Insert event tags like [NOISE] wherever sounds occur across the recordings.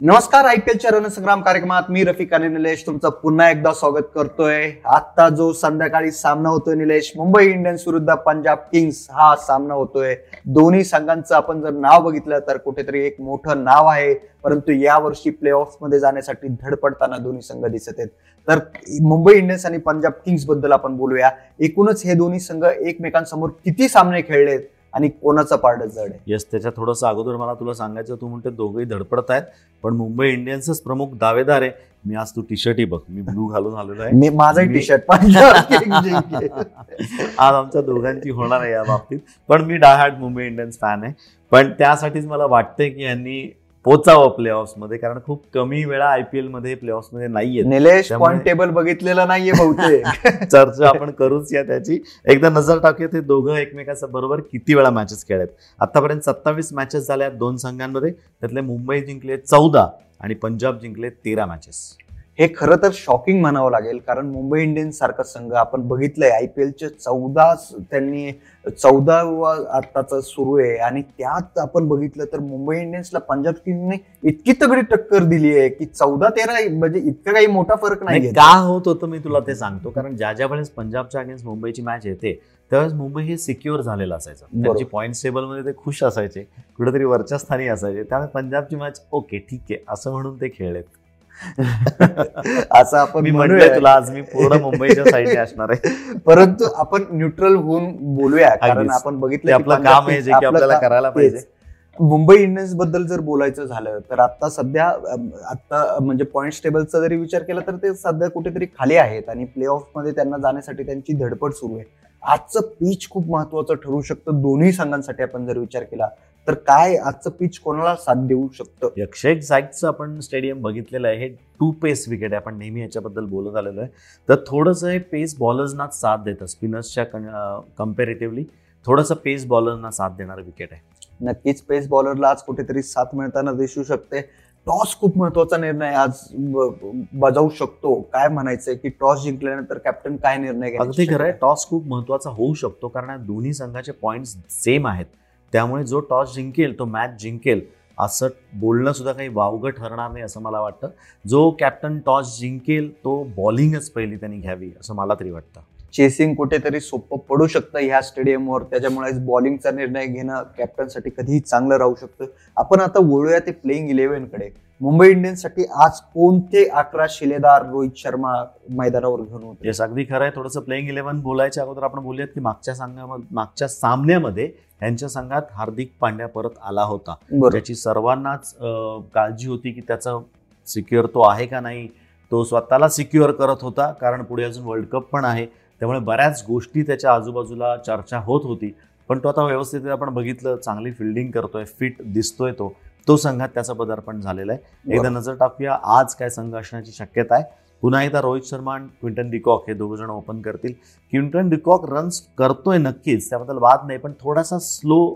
नमस्कार I P एलच्या रणसंग्राम कार्यक्रमात मी रफिक आणि निलेश तुमचं पुन्हा एकदा स्वागत करतोय. आता जो संध्याकाळी सामना होतोय निलेश मुंबई इंडियन्स विरुद्ध पंजाब किंग्स हा सामना होतोय. दोन्ही संघांचं आपण जर नाव बघितलं तर कुठेतरी एक मोठं नाव आहे. परंतु यावर्षी प्ले मध्ये जाण्यासाठी धडपडताना दोन्ही संघ दिसत आहेत. तर मुंबई इंडियन्स आणि पंजाब किंग्सबद्दल आपण बोलूया. एकूणच हे दोन्ही संघ एकमेकांसमोर किती सामने खेळलेत? आणि कोणाचं पारड जड आहे? येस त्याच्या थोडंसं अगोदर मला तुला सांगायचं तू म्हणते दोघंही धडपडत आहेत. पण मुंबई इंडियन्सच प्रमुख दावेदार आहे. मी आज तू टी शर्टही बघ. मी ब्लू घालून आलेलो आहे. मी माझाही टी शर्ट. आज आमच्या दोघांची होणार आहे या बाबतीत. पण मी डायहार्ड मुंबई इंडियन्स फॅन आहे. पण त्यासाठीच मला वाटतंय की यांनी पोचावं प्ले मध्ये कारण खूप कमी वेळा आयपीएलमध्ये प्ले मध्ये नाहीये निलेश पॉइंट टेबल बघितलेलं नाहीये बहुतेक. [LAUGHS] चर्चा आपण करूच या त्याची. एकदा नजर टाकूया ते दोघं एकमेकाच्या बरोबर किती वेळा मॅचेस खेळत आतापर्यंत सत्तावीस मॅचेस झाल्या दोन संघांमध्ये. त्यातले मुंबई जिंकले चौदा आणि पंजाब जिंकले तेरा मॅचेस हे खरं तर शॉकिंग म्हणावं लागेल कारण मुंबई इंडियन्स सारखा संघ आपण बघितलंय. आयपीएलचे चौदा त्यांनी चौदावा आताचा सुरू आहे आणि त्यात आपण बघितलं तर मुंबई इंडियन्सला पंजाब किंग्सने इतकी तगडी टक्कर दिली आहे की चौदा तेरा म्हणजे इतका काही मोठा फरक नाही का होत होतं मी तुला ते सांगतो. कारण ज्या ज्या वेळेस पंजाबच्या अगेन्स्ट मुंबईची मॅच येते त्यावेळेस मुंबई हे सिक्युअर झालेलं असायचं. त्यांची पॉईंट टेबलमध्ये ते खुश असायचे कुठेतरी वरच्या स्थानी असायचे. त्यामुळे पंजाबची मॅच ओके ठीक आहे असं म्हणून ते खेळलेत. [LAUGHS] असं आपण म्हणूया तुला आज मी पूर्ण मुंबईच्या साईडने असणार आहे परंतु आपण न्यूट्रल होऊन बोलूया कारण. आपण बघितलं आपलं काम आहे जे की आपल्याला करायला पाहिजे. मुंबई इंडियन्सबद्दल जर बोलायचं झालं तर आता सध्या आता म्हणजे पॉईंट टेबलचा जरी विचार केला तर ते सध्या कुठेतरी खाली आहेत आणि प्ले ऑफमध्ये त्यांना जाण्यासाठी त्यांची धडपड सुरू आहे आजचं पिच खूप महत्वाचं ठरू शकतं दोन्ही संघांसाठी आपण जर विचार केला तर काय आजचं पिच कोणाला साथ देऊ शकतं? एक साईडचं आपण स्टेडियम बघितलेलं आहे. हे टू पेस विकेट आहे. आपण नेहमी याच्याबद्दल बोलत आलेलो आहे. तर थोडंसं हे पेस बॉलर्सना साथ देतं. स्पिनर्सच्या कम्पॅरेटिव्हली थोडंसं पेस बॉलरना साथ देणारं विकेट आहे. नक्कीच पेस बॉलरला आज कुठेतरी साथ मिळताना दिसू शकते. टॉस खूप महत्त्वाचा निर्णय आज बजावू शकतो. काय म्हणायचंय की टॉस जिंकल्यानंतर कॅप्टन काय निर्णय अगदी खरं आहे. टॉस खूप महत्त्वाचा होऊ शकतो कारण दोन्ही संघाचे पॉईंट्स सेम आहेत. त्यामुळे जो टॉस जिंकेल तो मॅच जिंकेल असं बोलणं सुद्धा काही वावगं ठरणार नाही असं मला वाटतं. जो कॅप्टन टॉस जिंकेल तो बॉलिंगच पहिली त्यांनी घ्यावी असं मला तरी वाटतं. चेसिंग कुठेतरी सोपं पडू शकतं ह्या स्टेडियमवर त्याच्यामुळे बॉलिंगचा निर्णय घेणं कॅप्टनसाठी कधीही चांगलं राहू शकतं. आपण आता वळूया ते प्लेइंग इलेव्हनकडे. मुंबई इंडियन्ससाठी आज कोणते अकरा शिलेदार रोहित शर्मा मैदानावर घेऊन होते? येस अगदी खरं आहे. थोडंसं प्लेइंग इलेव्हन बोलायच्या अगोदर आपण बोलूयात की मागच्या संघामध्ये मागच्या सामन्यामध्ये यांच्या संघात हार्दिक पांड्या परत आला होता. ज्याची सर्वांनाच काळजी होती की त्याचा सिक्युअर तो आहे का नाही तो स्वतःला सिक्युअर करत होता. कारण पुढे अजून वर्ल्ड कप पण आहे. त्यामुळे बऱ्याच गोष्टी त्याच्या आजूबाजूला चर्चा होत होती. पण तो आता व्यवस्थित आपण बघितलं चांगली फिल्डिंग करतोय फिट दिसतोय तो. तो संघात त्याचं पदार्पण झालेलं आहे. एकदा नजर टाकूया आज काय संघ असण्याची शक्यता आहे. पुन्हा एकदा रोहित शर्मा आणि क्विंटन डिकॉक हे दोघ जण ओपन करतील. क्विंटन डिकॉक रन्स करतोय नक्कीच. त्याबद्दल वाद नाही पण थोडासा स्लो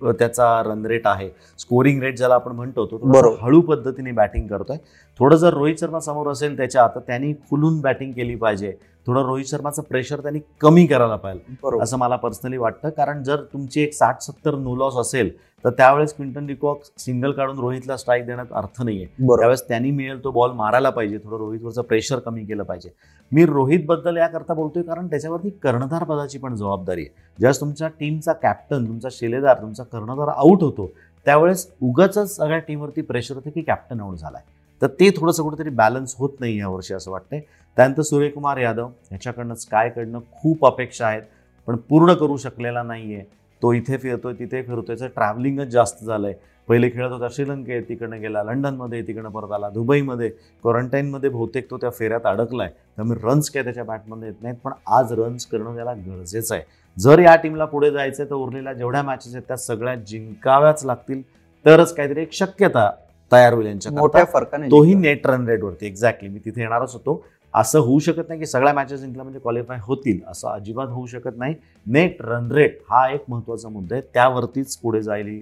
त्याचा रन रेट आहे. स्कोरिंग रेट ज्याला आपण म्हणतो तो बरोबर. हळू पद्धतीने बॅटिंग करतोय. थोडं जर रोहित शर्मा समोर असेल त्याच्या आता त्यांनी खुलून बॅटिंग केली पाहिजे. थोडं रोहित शर्माचं प्रेशर त्यांनी कमी करायला पाहिजे असं मला पर्सनली वाटतं. कारण जर तुमची एक साठ सत्तर नो लॉस असेल तर त्यावेळेस क्विंटन डिकॉक सिंगल काढून रोहितला स्ट्राईक देण्यात अर्थ नाहीये. त्यावेळेस त्यांनी मिळेल तो बॉल मारायला पाहिजे थोडं रोहितवरचं प्रेशर कमी केलं पाहिजे. मी रोहित बद्दल याकरता बोलतोय कारण त्याच्यावरती कर्णधार पदाची पण जबाबदारी आहे. ज्यावेळेस तुमच्या टीमचा कॅप्टन तुमचा शिलेदार तुमचा कर्णधार आऊट होतो त्यावेळेस उगाच सगळ्या टीमवरती प्रेशर होतं की कॅप्टन आऊट झालाय. तर ते थोडंसं कुठेतरी बॅलन्स होत नाही यावर्षी असं वाटतंय. त्यानंतर सूर्यकुमार यादव ह्याच्याकडनं स्कायकडनं खूप अपेक्षा आहेत पण पूर्ण करू शकलेला नाहीये. तो इथे फिरतोय तिथे फिरतोय. त्याचं ट्रॅव्हलिंगच जास्त झालंय. पहिले खेळत होता श्रीलंकेत तिकडनं गेला लंडनमध्ये तिकडनं परत आला दुबईमध्ये. क्वारंटाईनमध्ये बहुतेक तो त्या फेऱ्यात अडकलाय. त्यामुळे रन्स काय त्याच्या बॅटमध्ये येत नाहीत पण आज रन्स करणं त्याला गरजेचं आहे. जर या टीमला पुढे जायचंय तर उरलेल्या जेवढ्या मॅचेस आहेत त्या सगळ्या जिंकाव्याच लागतील. तरच काहीतरी एक शक्यता तयार होईल यांच्या मोठ्या फरकाने तोही. नेट रन रेटवरती एक्झॅक्टली मी तिथे येणारच होतो. असं होऊ शकत नाही की सगळ्या मॅचेस जिंकल्या म्हणजे क्वालिफाय होतील असं अजिबात होऊ शकत नाही. नेट रन रेट हा एक महत्त्वाचा मुद्दा आहे. त्यावरतीच पुढे जाईल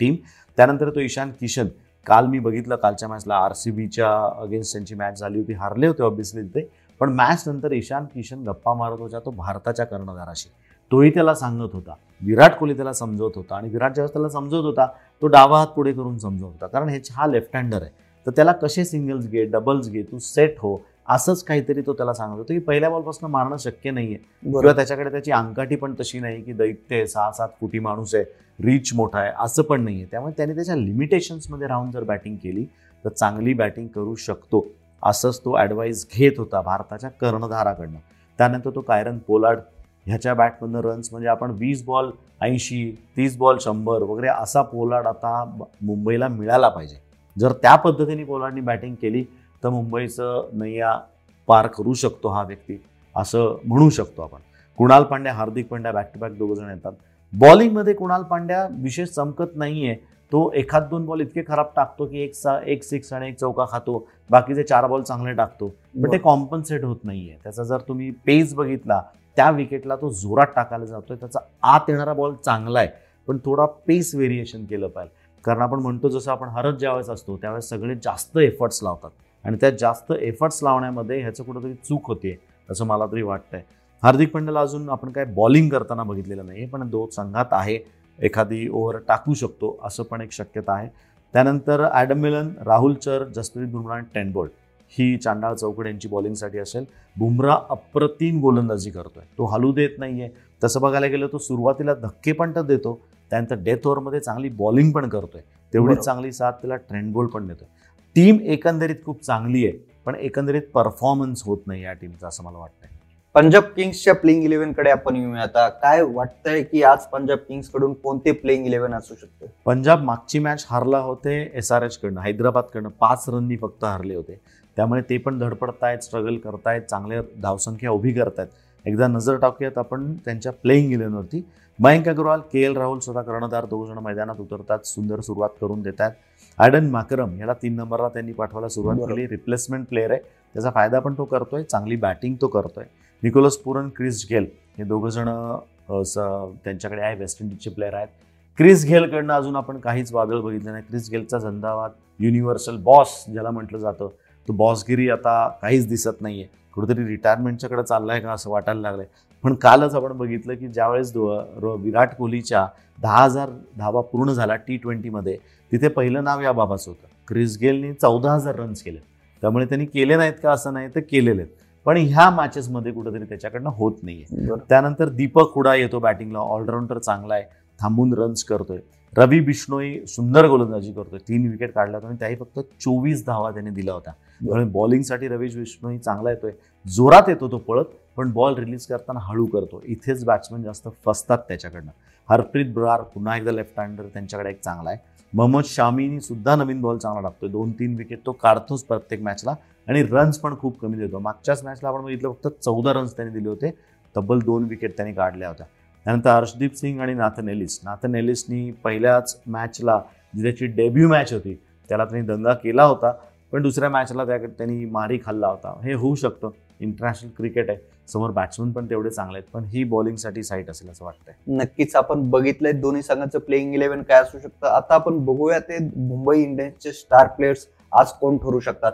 टीम त्यानंतर तो ईशान किशन. काल मी बघितलं कालच्या मॅचला आर सी बीच्या अगेन्स्ट त्यांची मॅच झाली होती. हारले होते ऑब्व्हियसली ते. पण मॅच नंतर ईशान किशन गप्पा मारत होता. तो भारताच्या कर्णधाराशी. तोही त्याला सांगत होता. विराट कोहली त्याला समजवत होता. आणि विराट ज्यावेळेस त्याला समजवत होता तो डावा हात पुढे करून समजवत होता. कारण हे हा लेफ्ट हँडर आहे. तर त्याला कसे सिंगल्स घे डबल्स घे तू सेट हो. असंच काहीतरी तो त्याला सांगत होतो की पहिल्या बॉलपासून मारणं शक्य नाहीये. किंवा त्याच्याकडे त्याची अंकाठी पण तशी नाही की दैत्य आहे सहा सात फुटी माणूस आहे रीच मोठा आहे असं पण नाहीये. त्यामुळे त्याने त्याच्या limitations-मध्ये राहून जर बॅटिंग केली तर चांगली बॅटिंग करू शकतो असंच तो ॲडवाईस घेत होता भारताच्या कर्णधाराकडनं. त्यानंतर तो कायरन पोलार्ड ह्याच्या बॅटमधनं रन्स म्हणजे आपण वीस बॉल ऐंशी तीस बॉल शंभर वगैरे असा पोलार्ड आता मुंबईला मिळाला पाहिजे. जर त्या पद्धतीने पोलार्डनी बॅटिंग केली तर मुंबईचं नैया पार करू शकतो हा व्यक्ती असं म्हणू शकतो आपण. Kunal Pandya Hardik Pandya back to back दोघं जण येतात. बॉलिंगमध्ये कुणाल पांड्या विशेष चमकत नाहीये. तो एखाद दोन बॉल इतके खराब टाकतो की एक सा एक सिक्स आणि एक चौका खातो. बाकीचे चार बॉल चांगले टाकतो. पण ते कॉम्पन्सेट होत नाहीये. त्याचा जर तुम्ही पेस बघितला त्या विकेटला तो जोरात टाकायला जातोय. त्याचा आत येणारा बॉल चांगला आहे. पण थोडा पेस व्हेरिएशन केलं पाहिजे. कारण आपण म्हणतो जसं आपण हरत ज्यावेळेस असतो त्यावेळेस सगळे जास्त एफर्ट्स लावतात. आणि त्या जास्त एफर्ट्स लावण्यामध्ये ह्याचं कुठंतरी चूक होते असं मला तरी वाटतंय. हार्दिक पांड्याला अजून आपण काय बॉलिंग करताना बघितलेलं नाही पण दोन संघात आहे. एखादी ओव्हर टाकू शकतो असं पण एक शक्यता आहे. त्यानंतर ॲडम मिलन राहुल चर जसप्रीत बुमराह आणि टेन बोल्ट ही चांडाळ चौकड यांची बॉलिंगसाठी असेल. बुमराह अप्रतिम गोलंदाजी करतोय. तो हलू देत नाहीये. तसं बघायला गेलं तो सुरुवातीला धक्के पण तर देतो. त्यानंतर डेथ ओव्हरमध्ये चांगली बॉलिंग पण करतोय. तेवढीच. चांगली साथ त्याला ट्रेंड गोल पण देतोय. टीम एकंदरीत खूप चांगली आहे पण एकंदरीत परफॉर्मन्स होत नाही या टीमचा असं मला वाटतंय. पंजाब किंग्सच्या प्लेइंग इलेव्हनकडे आपण येऊया. आता काय वाटतंय की आज पंजाब किंग्सकडून कोणते प्लेइंग इलेव्हन असू शकते? पंजाब मागची मॅच हारला होते एस आर एचकडनं हैदराबादकडनं पाच रननी फक्त हारले होते. त्यामुळे ते पण धडपडतायत स्ट्रगल करतायत चांगल्या धावसंख्या उभी करतायत. एकदा नजर टाकूयात आपण त्यांच्या प्लेईंग इलेव्हनवरती मयंक अग्रवाल के एल राहुल स्वतः कर्णधार दोघ जण मैदानात उतरतात सुंदर सुरुवात करून देतात. ॲडन माकरम याला तीन नंबरला त्यांनी पाठवायला सुरुवात. केली. रिप्लेसमेंट प्लेअर आहे. त्याचा फायदा पण तो करतोय चांगली बॅटिंग तो करतोय. निकोलस पुरन क्रिस गेल हे दोघं जण अ, स- त्यांच्याकडे आहे वेस्ट इंडिजचे प्लेअर आहेत. क्रिस गेलकडनं अजून आपण काहीच वादळ बघितलं नाही. क्रिस गेलचा झंझावात युनिव्हर्सल बॉस ज्याला म्हटलं जातं तो बॉसगिरी आता काहीच दिसत नाहीये. कुठेतरी रिटायरमेंटच्याकडे चाललाय का असं वाटायला लागलंय. पण कालच आपण बघितलं की ज्यावेळेस विराट कोहलीच्या दहा हजार धावा पूर्ण झाला टी ट्वेंटीमध्ये तिथे पहिलं नाव या बाबाचं होतं. क्रिस गेलनी चौदा हजार रन्स केले. त्यामुळे त्यांनी केले नाहीत का असं नाही तर केलेले आहेत. पण ह्या मॅचेसमध्ये कुठेतरी त्याच्याकडनं होत नाहीये. त्यानंतर दीपक हुडा येतो बॅटिंगला ऑलराऊंडर चांगला आहे. थांबून रन्स करतोय. रवी बिश्नोई सुंदर गोलंदाजी करतोय. तीन विकेट काढल्या होत्या आणि त्याही फक्त चोवीस धावा त्याने दिल्या होत्या. त्यामुळे बॉलिंगसाठी रवीश विष्णूही चांगला येतोय. जोरात येतो तो पळत पण बॉल रिलीज करताना हळू करतो. इथेच बॅट्समन जास्त फसतात त्याच्याकडनं. हरप्रीत ब्रार पुन्हा एकदा लेफ्ट हँडर त्यांच्याकडे एक चांगला आहे. मोहम्मद शामीनी सुद्धा नवीन बॉल चांगला टाकतोय. दोन तीन विकेट तो काढतोच प्रत्येक मॅचला आणि रन्स पण खूप कमी देतो. मागच्याच मॅचला आपण बघितलं फक्त चौदा रन्स त्यांनी दिले होते. तब्बल दोन विकेट त्यांनी काढल्या होत्या. त्यानंतर हर्षदीप सिंग आणि नाथन एलिस. नाथन एलिसनी पहिल्याच मॅचला जी त्याची डेब्यू मॅच होती त्याला त्यांनी दंगा केला होता. पण दुसऱ्या मॅचला त्या त्यांनी मारी खाल्ला होता. हे होऊ शकतं. इंटरनॅशनल क्रिकेट आहे. समोर बॅट्समन पण तेवढे चांगले आहेत. पण ही बॉलिंगसाठी साईट असेल असं वाटतंय. नक्कीच आपण बघितलंय. दोन्ही संघाचं प्लेइंग इलेव्हन काय असू शकतं. आता आपण बघूया ते मुंबई इंडियन्सचे स्टार प्लेयर्स आज कोण ठरू शकतात.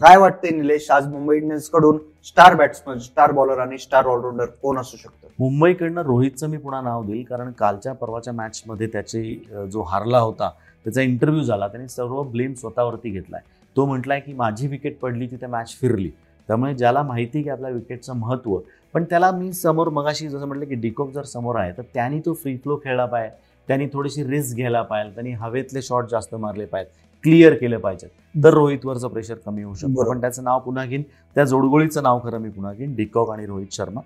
काय वाटतंय निलेश? आज मुंबई इंडियन्सकडून स्टार बॅट्समन स्टार बॉलर आणि स्टार ऑलराऊंडर कोण असू शकतं? मुंबईकडनं रोहितचं मी पुन्हा नाव देईल. कारण कालच्या परवाच्या मॅचमध्ये त्याची जो हारला होता त्याचा इंटरव्ह्यू झाला. त्याने सर्व ब्लेम स्वतःवरती घेतलाय. तो म्हटलाय की माझी विकेट पडली तिथे मॅच फिरली. त्यामुळे ज्याला माहिती आहे की आपल्या विकेटचं महत्त्व पण त्याला मी समोर मगाशी जसं म्हटलं की डिकॉक जर समोर आहे तर त्यांनी तो फ्री फ्लो खेळला पाहिजे. त्यांनी थोडीशी रिस्क घ्यायला पाहिजे. त्यांनी हवेतले शॉट जास्त मारले पाहिजेत. क्लिअर केले पाहिजेत. तर रोहितवरचं प्रेशर कमी होऊ शकतं. पण त्याचं नाव पुन्हा घेईन. त्या जोडगोळीचं नाव खरं मी पुन्हा घेईन. डिकॉक आणि रोहित शर्मा.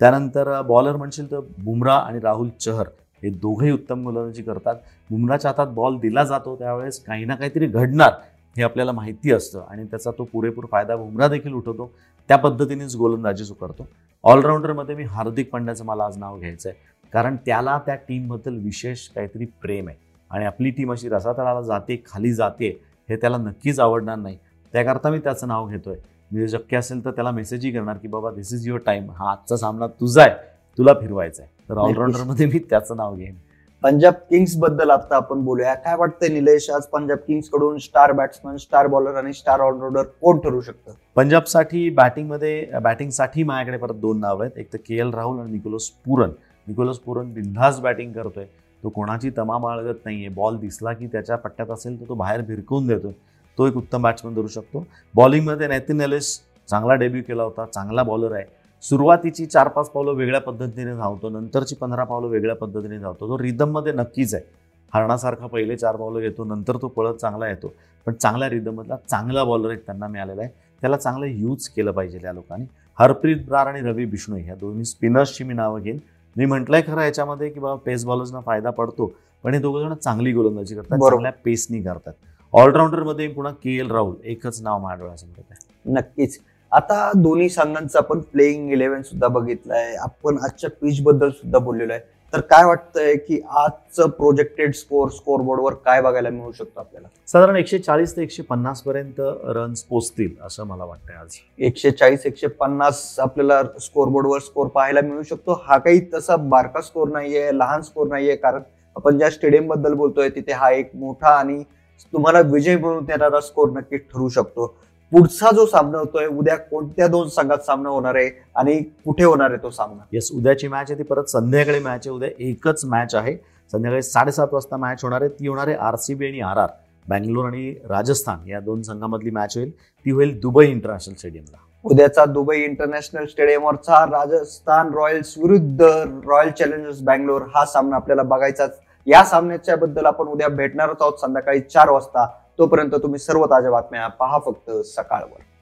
त्यानंतर बॉलर म्हणशील तर बुमराह आणि राहुल चहर. हे दोघेही उत्तम गोलंदाजी करतात. बुमराच्या हातात बॉल दिला जातो. त्यावेळेस काही ना काहीतरी घडणार. हे आपल्याला माहिती असतं आणि त्याचा तो पुरेपूर फायदा बुमराह देखील उठवतो. त्या पद्धतीनेच गोलंदाजी जो करतो ऑलराऊंडरमध्ये मी हार्दिक पांड्याचं मला आज नाव घ्यायचं आहे कारण त्याला त्या टीमबद्दल विशेष काहीतरी प्रेम आहे. आणि आपली टीम अशी रसातळाला जाते खाली जाते हे त्याला नक्कीच आवडणार नाही. त्याकरता मी त्याचं नाव घेतोय. म्हणजे शक्य असेल तर त्याला मेसेजही करणार की बाबा दिस इज युअर टाइम हा आजचा सामना तुझा आहे. तुला फिरवायचा आहे तर. ऑलराऊंडरमध्ये मी त्याचं नाव घेईन. पंजाब किंग्सबद्दल आता आपण बोलूया. काय वाटतंय निलेश आज पंजाब किंग्सकडून स्टार बॅट्समन स्टार बॉलर आणि स्टार ऑलराऊंडर कोण ठरू शकतं? पंजाबसाठी बॅटिंगमध्ये बॅटिंगसाठी माझ्याकडे परत दोन नाव आहेत. एक तर के एल राहुल आणि निकोलस पुरन. निकोलस पुरन बिंधास बॅटिंग करतोय. तो कोणाची तमा बाळगत नाहीये. बॉल दिसला की त्याच्या पट्ट्यात असेल तर तो बाहेर भिरकवून देतोय. तो एक उत्तम बॅट्समन धरू शकतो. बॉलिंगमध्ये नॅथिन एलिस चांगला डेब्यू केला होता. चांगला बॉलर आहे. सुरुवातीची चार पाच पावलं वेगळ्या पद्धतीने धावतो नंतरची पंधरा पावलं वेगळ्या पद्धतीने धावतो. तो रिदममध्ये नक्कीच आहे. हरणासारखा पहिले चार पावलं घेतो नंतर तो पळत चांगला येतो. पण चांगल्या रिदममधला चांगला बॉलर एक त्यांना मिळालेला आहे. त्याला चांगलं यूज केलं पाहिजे त्या लोकांनी. हरप्रीत ब्रार आणि रवी बिष्णोई ह्या दोन्ही स्पिनर्सची मी नावं घेईन. मी म्हटलंय खरं याच्यामध्ये की बाबा पेस बॉलर्सना फायदा पडतो. पण हे दोघं जण चांगली गोलंदाजी करतात. चांगल्या पेसनी करतात. ऑलराऊंडरमध्ये पुन्हा के एल राहुल एकच नाव माझ्या डोळ्यासमोर आहे नक्कीच. आता दोन्ही संघांचं आपण प्लेइंग इलेव्हन सुद्धा बघितलंय. आपण आजच्या पिच बद्दल सुद्धा बोललेलो आहे तर काय वाटतंय की आजचं प्रोजेक्टेड स्कोर स्कोर बोर्डवर काय बघायला मिळू शकतो आपल्याला? साधारण एकशे चाळीस ते एकशे पन्नास पर्यंत रन्स पोचतील असं मला वाटतंय आज. एकशे चाळीस एकशे पन्नास आपल्याला स्कोर बोर्डवर स्कोर पाहायला मिळू शकतो. हा काही तसा बारका स्कोर नाहीये लहान स्कोर नाहीये कारण आपण ज्या स्टेडियमबद्दल बोलतोय तिथे हा एक मोठा आणि तुम्हाला विजय मिळवून देणारा स्कोर नक्कीच ठरू शकतो. पुढचा जो सामना होतोय उद्या कोणत्या दोन संघात सामना होणार आहे आणि कुठे होणार आहे तो सामना? येस उद्याची मॅच आहे ती परत संध्याकाळी मॅच आहे. उद्या एकच मॅच आहे. संध्याकाळी साडेसात वाजता मॅच होणार आहे. ती होणार आहे आर सी बी आणि आर आर बँगलोर आणि राजस्थान. या दोन संघामधली मॅच होईल. ती होईल दुबई इंटरनॅशनल स्टेडियमला उद्याचा दुबई इंटरनॅशनल स्टेडियमवरचा राजस्थान रॉयल्स विरुद्ध रॉयल चॅलेंजर्स बँगलोर हा सामना आपल्याला बघायचाच. या सामन्याच्या बद्दल आपण उद्या भेटणारच आहोत. संध्याकाळी चार वाजता तोपर्यंत तुम्ही सर्व ताज्या बातम्या पहा फक्त सकाळवर.